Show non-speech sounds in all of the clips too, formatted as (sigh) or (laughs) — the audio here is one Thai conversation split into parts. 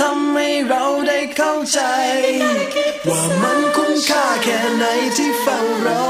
ทำให้เราได้เข้าใจ ว่ามันคุ้มค่าแค่ไหนที่เฝ้ารอ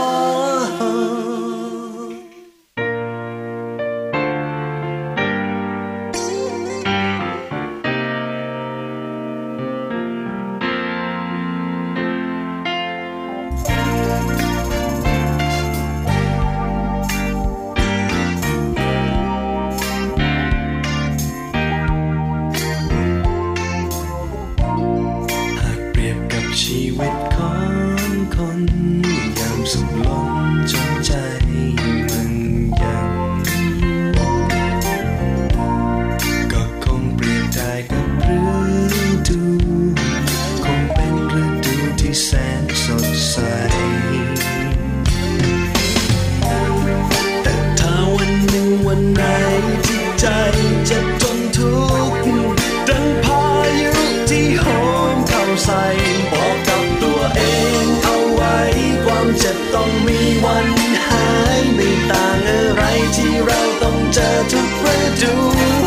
ที่เราต้องเจอทุกฤดู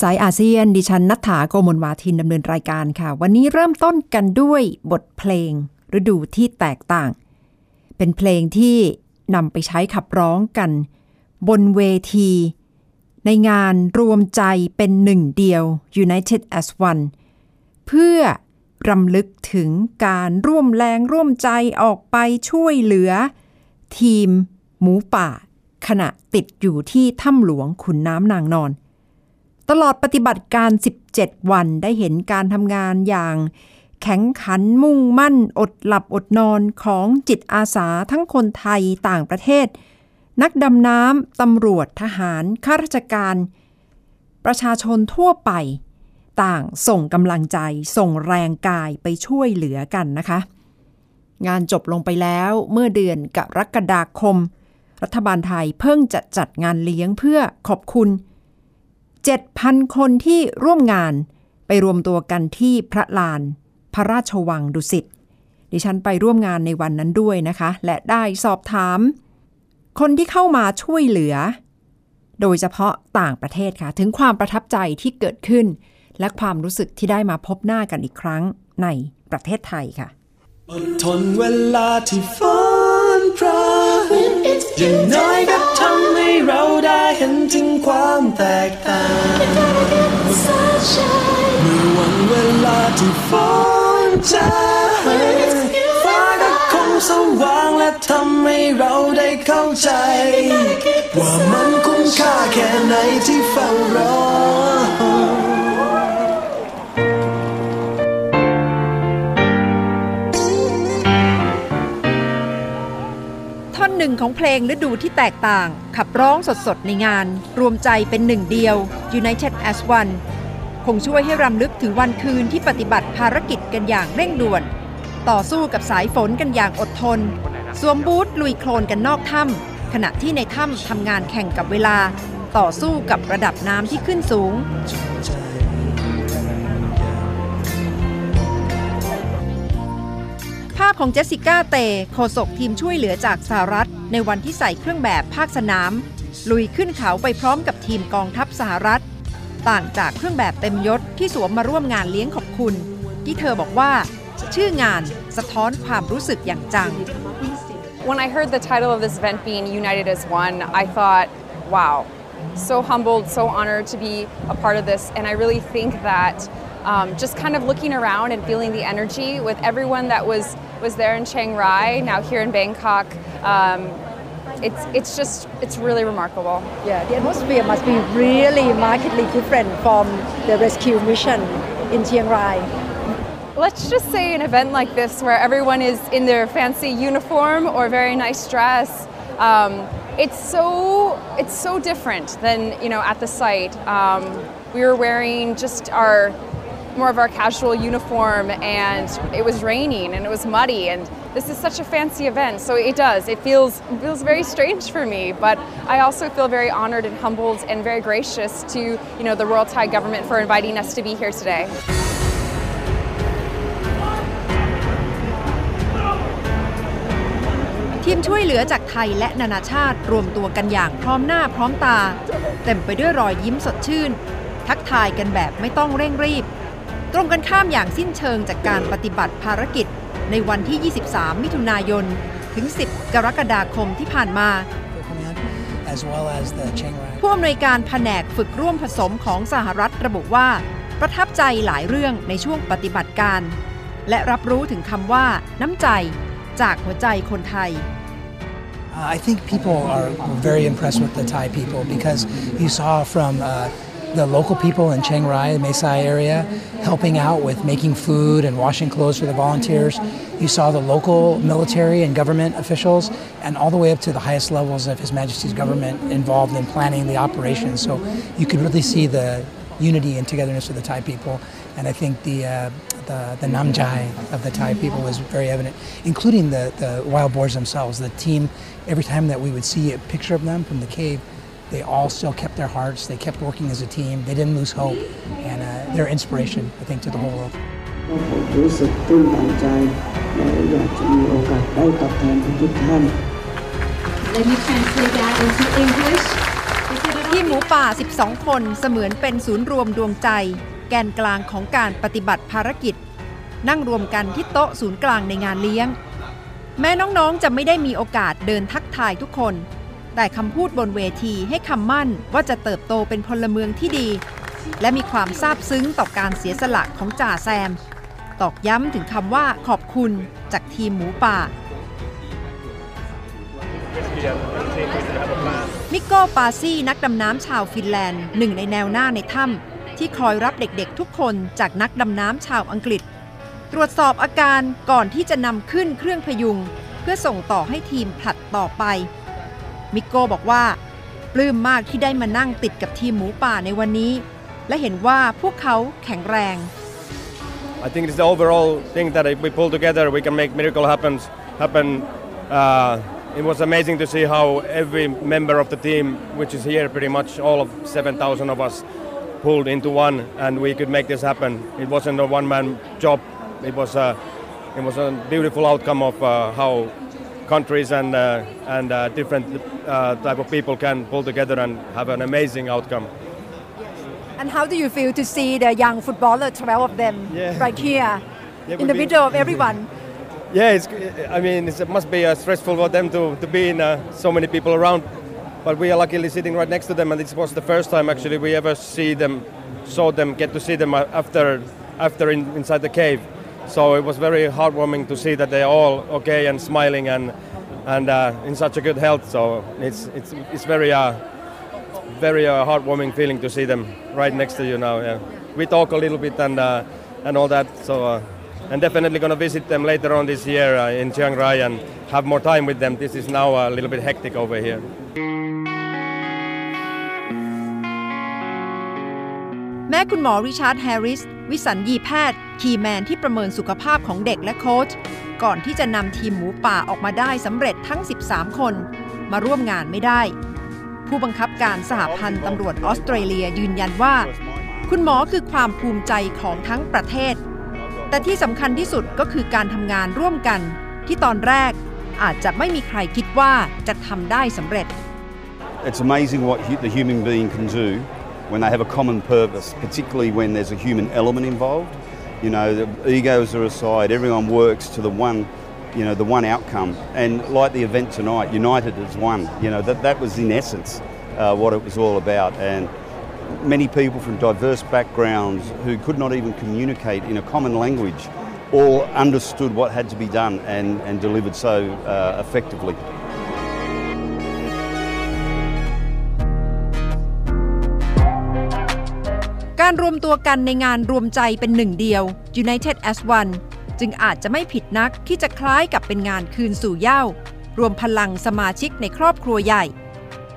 สายอาเซียน ดิฉันนัฐาโกมลวาทินดำเนินรายการค่ะ วันนี้เริ่มต้นกันด้วยบทเพลง ฤดูที่แตกต่าง เป็นเพลงที่นำไปใช้ขับร้องกัน บนเวที ในงานรวมใจเป็นหนึ่งเดียว United as One เพื่อรำลึกถึงการร่วมแรงร่วมใจออกไปช่วยเหลือ ทีม หมูป่า ขณะติดอยู่ที่ถ้ำหลวงขุนน้ำนางนอน ตลอดปฏิบัติการ 17 วันได้เห็นการทำงานอย่าง แข็งขันมุ่งมั่น อดหลับอดนอนของจิตอาสาทั้งคนไทยต่างประเทศ นักดำน้ำ ตำรวจทหาร ข้าราชการ ประชาชนทั่วไป ต่างส่งกำลังใจ ส่งแรงกายไปช่วยเหลือกันนะคะ งานจบลงไปแล้วเมื่อเดือนกรกฎาคม รัฐบาลไทยเพิ่งจะจัดงานเลี้ยงเพื่อขอบคุณ 7,000 คนที่ร่วมงานไปรวมตัวกันที่พระลาน พระราชวังดุสิต ดิฉันไปร่วมงานในวันนั้นด้วยนะคะ และได้สอบถาม คนที่เข้ามาช่วยเหลือ โดยเฉพาะต่างประเทศค่ะ ถึงความประทับใจที่เกิดขึ้น และความรู้สึกที่ได้มาพบหน้ากันอีกครั้งในประเทศไทยค่ะอดทนเวลาที่ฝ พรางอย่างน้อยก็ทำให้เราได้เห็นถึงความแตกต่างเมื่อวันเวลาที่ฝนจางฟ้าก็คงสว่างและทำให้เราได้เข้าใจ ว่ามันคุ้มค่าแค่ไหนที่เฝ้ารอ นึ่งของเพลงฤดูที่แตกต่าง ขับร้องสดๆในงาน รวมใจเป็นหนึ่งเดียว United as One คงช่วยให้รำลึกถึงวันคืนที่ปฏิบัติภารกิจกันอย่างเร่งด่วน ต่อสู้กับสายฝนกันอย่างอดทน สวมบูทลุยโคลนกันนอกถ้ำขณะที่ในถ้ำทำงานแข่งกับเวลา ต่อสู้กับระดับน้ำที่ขึ้นสูงาพของเจสสิก้าเตโฆษกทีมช่วยเหลือจากสหรัฐ ในวันที่ใส่เครื่องแบบภาคสนาม ลุยขึ้นเขาไปพร้อมกับทีมกองทัพสหรัฐ ต่างจากเครื่องแบบเต็มยศที่สวมมาร่วมงานเลี้ยงขอบคุณ ที่เธอบอกว่า ชื่องานสะท้อนความรู้สึกอย่างจัง When I heard the title of this event being United as One, I thought, wow, so humbled, so honored to be a part of this. And I really think that um, just kind of looking around and feeling the energy with everyone that was, was there in Chiang Rai, now here in Bangkok, um, it's, it's just, it's really remarkable. Yeah, the atmosphere must be really markedly different from the rescue mission in Chiang Rai. Let's just say an event like this where everyone is in their fancy uniform or very nice dress. Um, it's so it's so different than you know at the site. Um, we were wearing just our more of our casual uniform, and it was raining and it was muddy. And this is such a fancy event, so it does. It feels it feels very strange for me, but I also feel very honored and humbled and very gracious to you know the Royal Thai government for inviting us to be here today. ทีมช่วยเหลือจากไทยและนานาชาติรวมตัวกันอย่างพร้อมหน้าพร้อมตา เต็มไปด้วยรอยยิ้มสดชื่น ทักทายกันแบบไม่ต้องเร่งรีบ ตรงกันข้ามอย่างสิ้นเชิงจากการปฏิบัติภารกิจ ในวันที่ 23 มิถุนายน ถึง 10 กรกฎาคมที่ผ่านมา as well as the Chiang Rai. ผู้อำนวยการแผนกฝึกร่วมผสมของสหรัฐระบุว่า ประทับใจหลายเรื่องในช่วงปฏิบัติการ และรับรู้ถึงคำว่า น้ำใจจากหัวใจคนไทย Uh, I think people are very impressed with the Thai people because you saw from uh, the local people in Chiang Rai, the Mesai area, helping out with making food and washing clothes for the volunteers. You saw the local military and government officials, and all the way up to the highest levels of His Majesty's government involved in planning the operation. So you could really see the unity and togetherness of the Thai people. And I think the, uh, the, the namjai of the Thai people was very evident, including the, the wild boars themselves. The team, every time that we would see a picture of them from the cave, they all still kept their hearts. They kept working as a team. They didn't lose hope. And uh, they're inspiration, I think, to the whole world. ผมรู้สึกตื้นตันใจและอยากจะมีโอกาสได้ตอบแทนทุกๆท่าน Let me translate that into English. He said it ทีมหมูป่า 12 คนเสมือนเป็นศูนย์รวมดวงใจ แกนกลางของการปฏิบัติภารกิจ นั่งรวมกันที่โต๊ะศูนย์กลางในงานเลี้ยง แม้น้องๆจะไม่ได้มีโอกาสเดินทักทายทุกคน แต่คำพูดบนเวทีให้คำมั่นว่าจะเติบโตเป็นพลเมืองที่ดี และมีความซาบซึ้งต่อการเสียสละของจ่าแซม ตอกย้ำถึงคำว่าขอบคุณจากทีมหมูป่า มิโก้ปาซี่นักดำน้ำชาวฟินแลนด์หนึ่งในแนวหน้าในถ้ำที่คอยรับเด็กๆทุกคนจากนักดำน้ำชาวอังกฤษ ตรวจสอบอาการก่อนที่จะนำขึ้นเครื่องพยุง เพื่อส่งต่อให้ทีมผลัดต่อไป มิโก้บอกว่า ปลื้มมากที่ได้มานั่งติดกับทีมหมูป่าในวันนี้ และเห็นว่าพวกเขาแข็งแรง I think it's the overall thing that if we pull together, we can make miracle happen happen. Uh, it was amazing to see how every member of the team, which is here, pretty much all of 7,000 of us, pulled into one, and we could make this happen. It wasn't a one-man job. It was a, it was a beautiful outcome of uh, how countries and uh, and uh, different uh, type of people can pull together and have an amazing outcome. And how do you feel to see the young footballer, 12 of them, Yeah. right here, Yeah, in the be- middle of everyone? (laughs) Yeah, it's, I mean, it's, it must be uh, stressful for them to, to be in uh, so many people around. But we are luckily sitting right next to them, and this was the first time actually we ever see them, saw them, get to see them uh, after, after in, inside the cave. So it was very heartwarming to see that they are all okay and smiling and, and uh, in such a good health. So it's, it's, it's very, uh, very uh, heartwarming feeling to see them right next to you now. Yeah. We talk a little bit and, uh, and all that. So uh, and definitely going to visit them later on this year uh, in Chiang Rai and have more time with them. This is now a little bit hectic over here. แม้คุณหมอริชาร์ดแฮร์ริส วิสัญญีแพทย์ key man ที่ประเมินสุขภาพของเด็กและโค้ชก่อนที่จะนำทีมหมูป่าออกมาได้สำเร็จทั้ง 13 คน มาร่วมงานไม่ได้ ผู้บังคับการสหพันธ์ตำรวจออสเตรเลียยืนยันว่า คุณหมอคือความภูมิใจของทั้งประเทศ แต่ที่สำคัญที่สุดก็คือการทำงานร่วมกัน ที่ตอนแรกอาจจะไม่มีใครคิดว่าจะทำได้สำเร็จ It's amazing what the human being can do when they have a common purpose, particularly when there's a human element involved. You know, the egos are aside, everyone works to the one, you know, the one outcome. And like the event tonight, united as one. You know, that, that was in essence uh, what it was all about. And many people from diverse backgrounds who could not even communicate in a common language all understood what had to be done and, and delivered so uh, effectively. การรวมตัวกันในงานรวมใจเป็นหนึ่งเดียว United as One จึงอาจจะไม่ผิดนักที่จะคล้ายกับเป็นงานคืนสู่เหย้ารวมพลังสมาชิกในครอบครัวใหญ่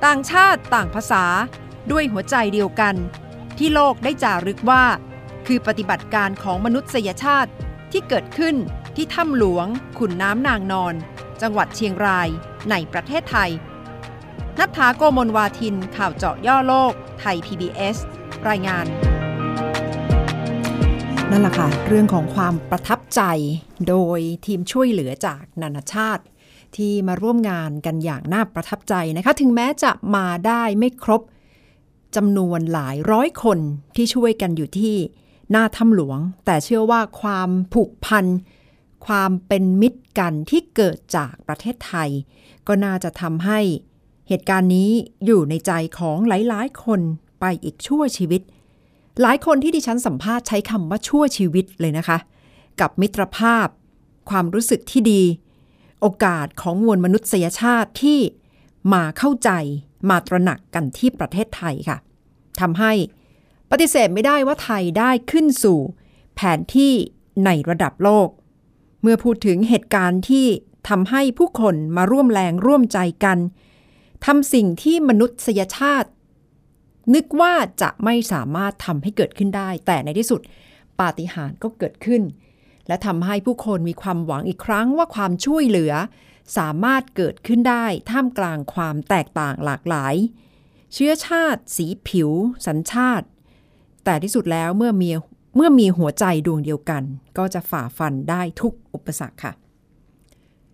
ต่างชาติต่างภาษาด้วยหัวใจเดียวกัน ที่โลกได้จารึกว่า คือปฏิบัติการของมนุษยชาติที่เกิดขึ้นที่ถ้ำหลวง ขุนน้ำนางนอน จังหวัดเชียงรายในประเทศไทย นัทธาโกมลวาทินข่าวเจาะย่อโลก ไทย PBS รายงาน นั่นแหละค่ะ เรื่องของความประทับใจโดยทีมช่วยเหลือจากนานาชาติ ที่มาร่วมงานกันอย่างน่าประทับใจนะคะ ถึงแม้จะมาได้ไม่ครบจำนวนหลายร้อยคนที่ช่วยกันอยู่ที่หน้าถ้ำหลวง แต่เชื่อว่าความผูกพัน ความเป็นมิตรกันที่เกิดจากประเทศไทย ก็น่าจะทำให้เหตุการณ์นี้อยู่ในใจของหลายๆ คนไปอีกชั่วชีวิต หลายคนที่ดิฉันสัมภาษณ์ใช้คำว่าชั่วชีวิตเลยนะคะ กับมิตรภาพ ความรู้สึกที่ดี โอกาสของมวลมนุษยชาติที่มาเข้าใจมาตระหนักกันที่ประเทศไทยค่ะทำให้ปฏิเสธไม่ได้ว่าไทยได้ขึ้นสู่ แผนที่ในระดับโลก เมื่อพูดถึงเหตุการณ์ที่ทำให้ผู้คนมาร่วมแรงร่วมใจกันทำสิ่งที่มนุษยชาติ นึกว่าจะไม่สามารถทำให้เกิดขึ้นได้ แต่ในที่สุดปาฏิหาริย์ก็เกิดขึ้น และทำให้ผู้คนมีความหวังอีกครั้งว่าความช่วยเหลือ สามารถเกิดขึ้นได้ท่ามกลางความแตกต่างหลากหลาย เชื้อชาติ สีผิว สัญชาติ แต่ที่สุดแล้วเมื่อมีเมื่อมีหัวใจดวงเดียวกัน ก็จะฝ่าฟันได้ทุกอุปสรรคค่ะ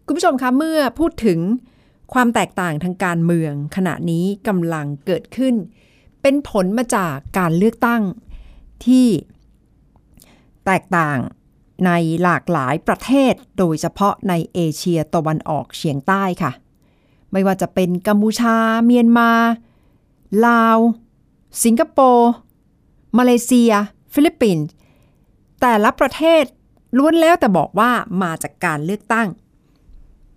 คุณผู้ชมคะเมื่อพูดถึงความแตกต่างทางการเมืองขณะนี้กำลังเกิดขึ้น เป็นผลมาจากการเลือกตั้งที่แตกต่างในหลากหลายประเทศ โดยเฉพาะในเอเชียตะวันออกเฉียงใต้ค่ะ ไม่ว่าจะเป็นกัมพูชา เมียนมา ลาว สิงคโปร์ มาเลเซีย ฟิลิปปินส์แต่ละประเทศล้วนแล้วแต่บอกว่ามาจากการเลือกตั้ง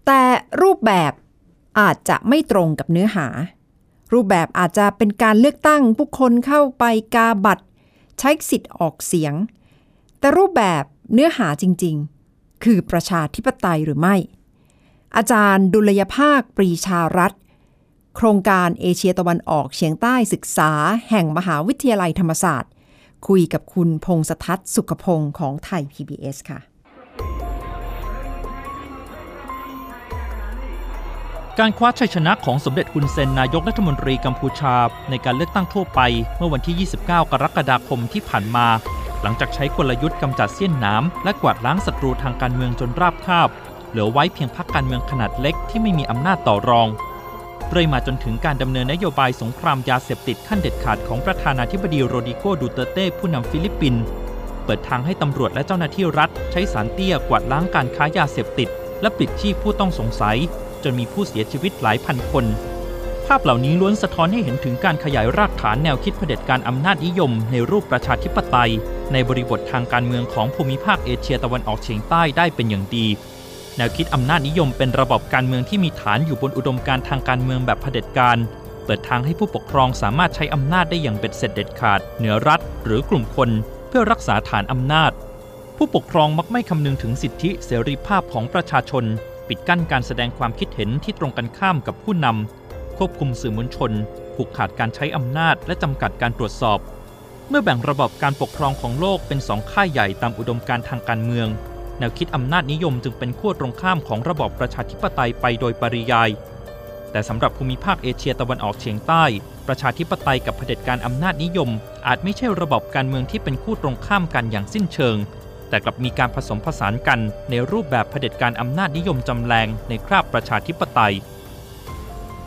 แต่รูปแบบอาจจะไม่ตรงกับเนื้อหา รูปแบบอาจจะเป็นการเลือกตั้งผู้คนเข้าไปกาบัตรใช้สิทธิ์ออกเสียง แต่รูปแบบเนื้อหาจริงๆ คือประชาธิปไตยหรือไม่ อาจารย์ดุลยภาคปรีชารัฐ โครงการเอเชียตะวันออกเฉียงใต้ศึกษาแห่งมหาวิทยาลัยธรรมศาสตร์ คุยกับคุณพงษทัศน์สุขพงศ์ของไทย PBS ค่ะ การคว้าชัยชนะของสมเด็จฮุนเซนนายกรัฐมนตรีกัมพูชา ในการเลือกตั้งทั่วไปเมื่อวันที่ 29 กรกฎาคมที่ผ่านมา หลังจากใช้กลยุทธ์กำจัดเสี้ยนน้ำและกวาดล้างศัตรูทางการเมืองจนราบคาบ เหลือไว้เพียงพรรคการเมืองขนาดเล็กที่ไม่มีอำนาจต่อรองเรื่อยมาจนถึงการดำเนินนโยบายสงครามยาเสพติดขั้นเด็ดขาดของประธานาธิบดีโรดริโกดูเตอร์เตผู้นำฟิลิปปินส์เปิดทางให้ตำรวจและเจ้าหน้าที่รัฐ ใช้ศาลเตี้ยกวาดล้างการค้ายาเสพติด และปิดชีพผู้ต้องสงสัย จนมีผู้เสียชีวิตหลายพันคน ภาพเหล่านี้ล้วนสะท้อนให้เห็นถึงการขยายรากฐานแนวคิดเผด็จการอำนาจนิยม ในรูปประชาธิปไตย ในบริบททางการเมืองของภูมิภาคเอเชียตะวันออกเฉียงใต้ได้เป็นอย่างดีแนวคิดอำนาจนิยมเป็นระบบการเมืองที่มีฐานอยู่บนอุดมการณ์ทางการเมืองแบบเผด็จการ เปิดทางให้ผู้ปกครองสามารถใช้อำนาจได้อย่างเบ็ดเสร็จเด็ดขาด เหนือรัฐ หรือกลุ่มคน เพื่อรักษาฐานอำนาจ ผู้ปกครองมักไม่คำนึงถึงสิทธิเสรีภาพของประชาชน ปิดกั้นการแสดงความคิดเห็นที่ตรงกันข้ามกับผู้นำควบคุมสื่อมวลชน ผูกขาดการใช้อำนาจและจำกัดการตรวจสอบ เมื่อแบ่งระบบการปกครองของโลกเป็นสองค่ายใหญ่ตามอุดมการทางการเมือง แนวคิดอำนาจนิยมจึงเป็นขั้วตรงข้ามของระบอบประชาธิปไตยไปโดยปริยาย แต่สำหรับภูมิภาคเอเชียตะวันออกเฉียงใต้ ประชาธิปไตยกับเผด็จการอำนาจนิยม อาจไม่ใช่ระบบการเมืองที่เป็นคู่ตรงข้ามกันอย่างสิ้นเชิง แต่กลับมีการผสมผสานกันในรูปแบบเผด็จการอำนาจนิยมจำแรงในคราบประชาธิปไตย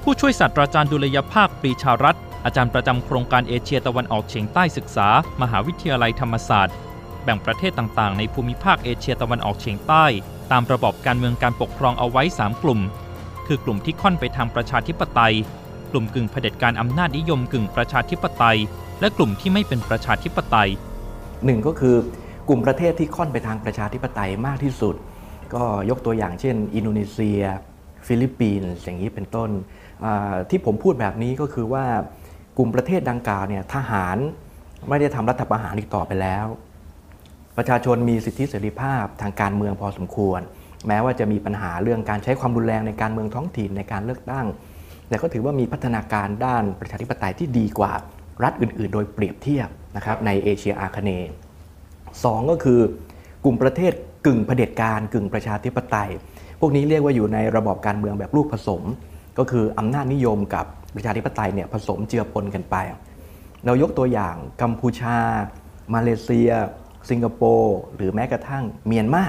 ผู้ช่วยศาสตราจารย์ดุลยภาคปรีชารัตน์อาจารย์ประจำโครงการเอเชียตะวันออกเฉียงใต้ศึกษา มหาวิทยาลัยธรรมศาสตร์ แบ่งประเทศต่างๆ ในภูมิภาคเอเชียตะวันออกเฉียงใต้ ตามระบอบการเมืองการปกครองเอาไว้ 3 กลุ่ม คือกลุ่มที่ค่อนไปทางประชาธิปไตย กลุ่มกึ่งเผด็จการอำนาจนิยมกึ่งประชาธิปไตย และกลุ่มที่ไม่เป็นประชาธิปไตยหนึ่งก็คือ กลุ่มประเทศที่ค่อนไปทางประชาธิปไตยมากที่สุด ก็ยกตัวอย่างเช่น อินโดนีเซีย ฟิลิปปินส์อย่างนี้เป็นต้นที่ผมพูดแบบนี้ก็คือว่ากลุ่มประเทศดังกล่าวเนี่ยทหารไม่ได้ทำรัฐประหารอีกต่อไปแล้ว ประชาชนมีสิทธิเสรีภาพทางการเมืองพอสมควร แม้ว่าจะมีปัญหาเรื่องการใช้ความรุนแรงในการเมืองท้องถิ่นในการเลือกตั้ง แต่ก็ถือว่ามีพัฒนาการด้านประชาธิปไตยที่ดีกว่ารัฐอื่น ๆ โดยเปรียบเทียบนะครับในเอเชียอาคเนย์ สองก็คือกลุ่มประเทศกึ่งเผด็จการกึ่งประชาธิปไตย พวกนี้เรียกว่าอยู่ในระบอบการเมืองแบบลูกผสม ก็คืออำนาจนิยมกับประชาธิปไตยเนี่ยผสมเจือปนกันไป เรายกตัวอย่างกัมพูชา มาเลเซีย สิงคโปร์หรือแม้กระทั่งเมียนมา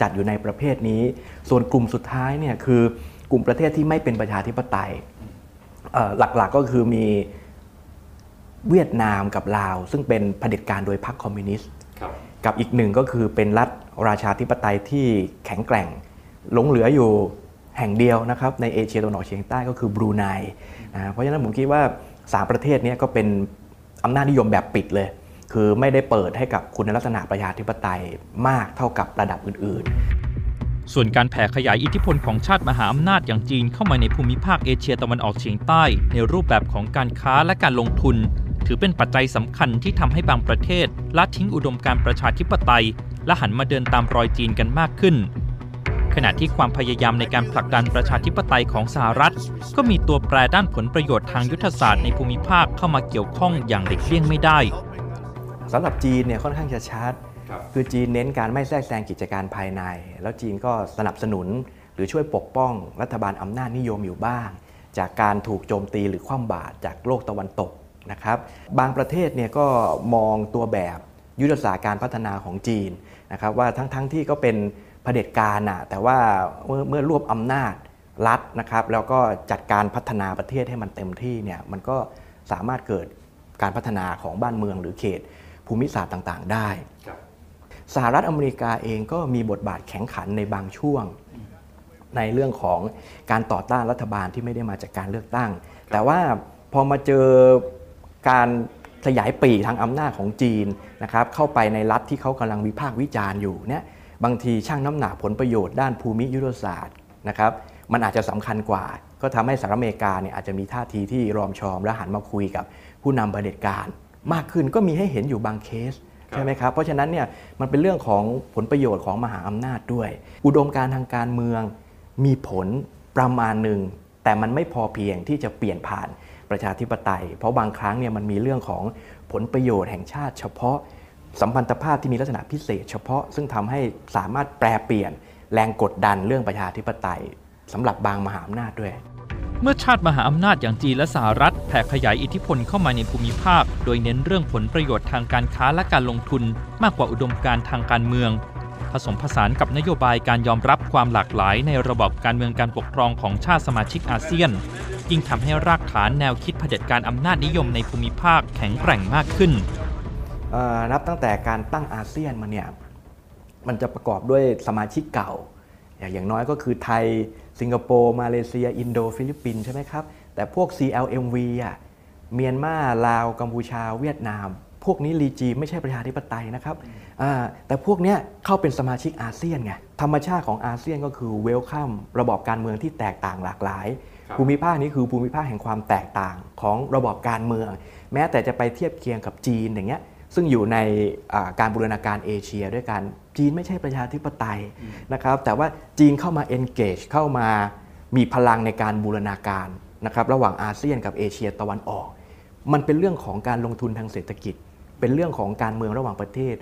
จัดอยู่ในประเภทนี้ ส่วนกลุ่มสุดท้ายเนี่ยคือกลุ่มประเทศที่ไม่เป็นประชาธิปไตยหลักๆกก็คือมีเวียดนามกับลาว ซึ่งเป็นเผด็จการโดยพรรคคอมมิวนิสต์ กับอีกหนึ่งก็คือเป็นรัฐราชาธิปไตยที่แข็งแกร่ง หลงเหลืออยู่แห่งเดียวนะครับในเอเชียตะวันออกเฉียงใต้ก็คือบรูไนนะเพราะฉะนั้นผมคิดว่าสามประเทศนี้ก็เป็นอำนาจนิยมแบบปิดเลย คือไม่ได้เปิดให้กับคุณลักษณะประชาธิปไตยมากเท่ากับระดับอื่น ๆ ส่วนการแผ่ขยายอิทธิพลของชาติมหาอำนาจอย่างจีนเข้ามาในภูมิภาคเอเชียตะวันออกเฉียงใต้ ในรูปแบบของการค้าและการลงทุน ถือเป็นปัจจัยสำคัญที่ทำให้บางประเทศละทิ้งอุดมการประชาธิปไตย และหันมาเดินตามรอยจีนกันมากขึ้น ขณะที่ความพยายามในการผลักดันประชาธิปไตยของสหรัฐ ก็มีตัวแปรด้านผลประโยชน์ทางยุทธศาสตร์ในภูมิภาคเข้ามาเกี่ยวข้องอย่างเด็กเลี่ยงไม่ได้สำหรับจีนเนี่ยค่อนข้างจะชัดคือจีนเน้นการไม่แทรกแซงกิจการภายใน แล้วจีนก็สนับสนุนหรือช่วยปกป้องรัฐบาลอำนาจนิยมอยู่บ้าง จากการถูกโจมตีหรือคว่ำบาตรจากโลกตะวันตก นะครับบางประเทศเนี่ยก็มองตัวแบบยุทธศาสตร์การพัฒนาของจีนนะครับว่าทั้งๆทที่ก็เป็นเผด็จการน่ะแต่ว่าเมื่อเมื่อรวบอำนาจรัฐนะครับแล้วก็จัดการพัฒนาประเทศให้มันเต็มที่เนี่ยมันก็สามารถเกิดการพัฒนาของบ้านเมืองหรือเขตภูมิศาสตร์ต่างๆ ได้สหรัฐอเมริกาเองก็มีบทบาทแข็งขันในบางช่วง ในเรื่องของการต่อต้านรัฐบาลที่ไม่ได้มาจากการเลือกตั้ง แต่ว่าพอมาเจอ การขยายปีกทางอำนาจของจีนนะครับเข้าไปในรัฐที่เขากำลังวิพากษ์วิจารณ์อยู่เนี่ยบางทีช่างน้ำหนักผลประโยชน์ด้านภูมิยุทธศาสตร์นะครับมันอาจจะสำคัญกว่า ก็ทำให้สหรัฐอเมริกาเนี่ยอาจจะมีท่าทีที่รอมชอมและหันมาคุยกับผู้นำเผด็จการ มากขึ้นก็มีให้เห็นอยู่บางเคสใช่ไหมครับ เพราะฉะนั้นเนี่ยมันเป็นเรื่องของผลประโยชน์ของมหาอำนาจด้วย อุดมการณ์ทางการเมืองมีผลประมาณหนึ่งแต่มันไม่พอเพียงที่จะเปลี่ยนผ่าน ประชาธิปไตย เพราะบางครั้งเนี่ยมันมีเรื่องของผลประโยชน์แห่งชาติ เฉพาะสัมพันธภาพที่มีลักษณะพิเศษ เฉพาะซึ่งทำให้สามารถแปลเปลี่ยนแรงกดดันเรื่องประชาธิปไตยสำหรับบางมหาอำนาจด้วย เมื่อชาติมหาอำนาจอย่างจีนและสหรัฐแผ่ขยายอิทธิพลเข้ามาในภูมิภาค โดยเน้นเรื่องผลประโยชน์ทางการค้าและการลงทุน มากกว่าอุดมการณ์ทางการเมือง ผสมผสานกับนโยบายการยอมรับความหลากหลายในระบบการเมืองการปกครองของชาติสมาชิกอาเซียน ยิ่งทำให้รากฐานแนวคิดเผด็จการอำนาจนิยมในภูมิภาคแข็งแกร่งมากขึ้นนับตั้งแต่การตั้งอาเซียนมาเนี่ยมันจะประกอบด้วยสมาชิกเก่า อย่างน้อยก็คือไทย สิงคโปร์มาเลเซีย อินโดฟิลิปปินส์ใช่ไหมครับ แต่พวก CLMV อะเมียนมาลาวกัมพูชา เวียดนาม พวกนี้ regime ไม่ใช่ประชาธิปไตยนะครับแต่พวกนี้เข้าเป็นสมาชิกอาเซียนไงธรรมชาติของอาเซียนก็คือ welcome ระบอบการเมืองที่แตกต่างหลากหลาย ภูมิภาคนี้คือภูมิภาคแห่งความแตกต่างของระบอบการเมือง แม้แต่จะไปเทียบเคียงกับจีนอย่างเงี้ยซึ่งอยู่ในการบูรณาการเอเชียด้วยกันจีนไม่ใช่ประชาธิปไตยนะครับแต่ว่าจีนเข้ามา engage เข้ามามีพลังในการบูรณาการนะครับระหว่างอาเซียนกับเอเชียตะวันออก มันเป็นเรื่องของการลงทุนทางเศรษฐกิจ เป็นเรื่องของการเมืองระหว่างประเทศ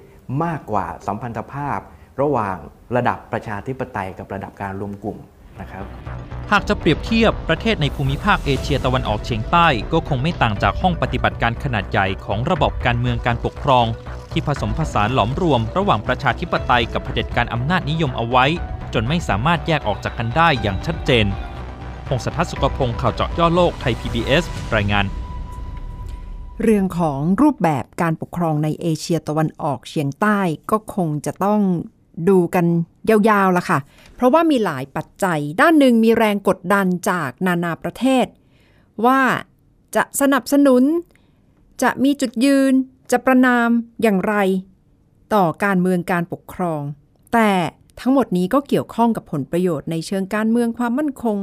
มากกว่าสัมพันธภาพ ระหว่างระดับประชาธิปไตยกับระดับการรวมกลุ่มนะครับหากจะเปรียบเทียบประเทศในภูมิภาคเอเชียตะวันออกเฉียงใต้ก็คงไม่ต่างจากห้องปฏิบัติการขนาดใหญ่ของระบบการเมืองการปกครอง ที่ผสมผสานหลอมรวม ระหว่างประชาธิปไตยกับเผด็จการอำนาจนิยมเอาไว้ จนไม่สามารถแยกออกจากกันได้อย่างชัดเจนพงศธรสุกพงศ์ข่าวเจาะย่อโลกไทย PBS รายงาน เรื่องของรูปแบบการปกครองในเอเชียตะวันออกเฉียงใต้ก็คงจะต้องดูกันยาวๆละค่ะ เพราะว่ามีหลายปัจจัย ด้านหนึ่งมีแรงกดดันจากนานาประเทศ ว่าจะสนับสนุน จะมีจุดยืน จะประนามอย่างไร ต่อการเมืองการปกครอง แต่ทั้งหมดนี้ก็เกี่ยวข้องกับผลประโยชน์ในเชิงการเมืองความมั่นคง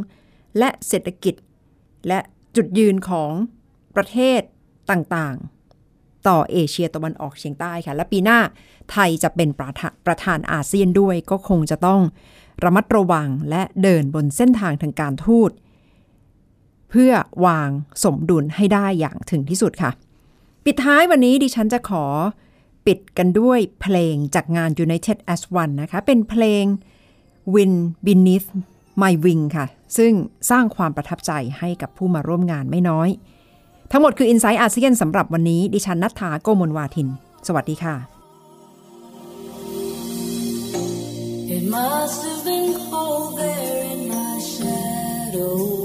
และเศรษฐกิจ และจุดยืนของประเทศ ต่างๆ ต่อเอเชียตะวันออกเฉียงใต้ค่ะ และปีหน้าไทยจะเป็นประธานประธานอาเซียนด้วยก็คงจะต้องระมัดระวังและเดินบนเส้นทางทางการทูตเพื่อวางสมดุลให้ได้อย่างถึงที่สุดค่ะ ปิดท้ายวันนี้ดิฉันจะขอปิดกันด้วยเพลงจากงาน United as One นะคะ เป็นเพลง Win Beneath My Wing ค่ะ ซึ่งสร้างความประทับใจให้กับผู้มาร่วมงานไม่น้อย ทั้งหมดคือ i n s i ซต์อาเซียนสำหรับวันนี้ ดิฉันนัฐาโกมลวาทิน สวัสดีค่ะ It must have been cold there in my shadow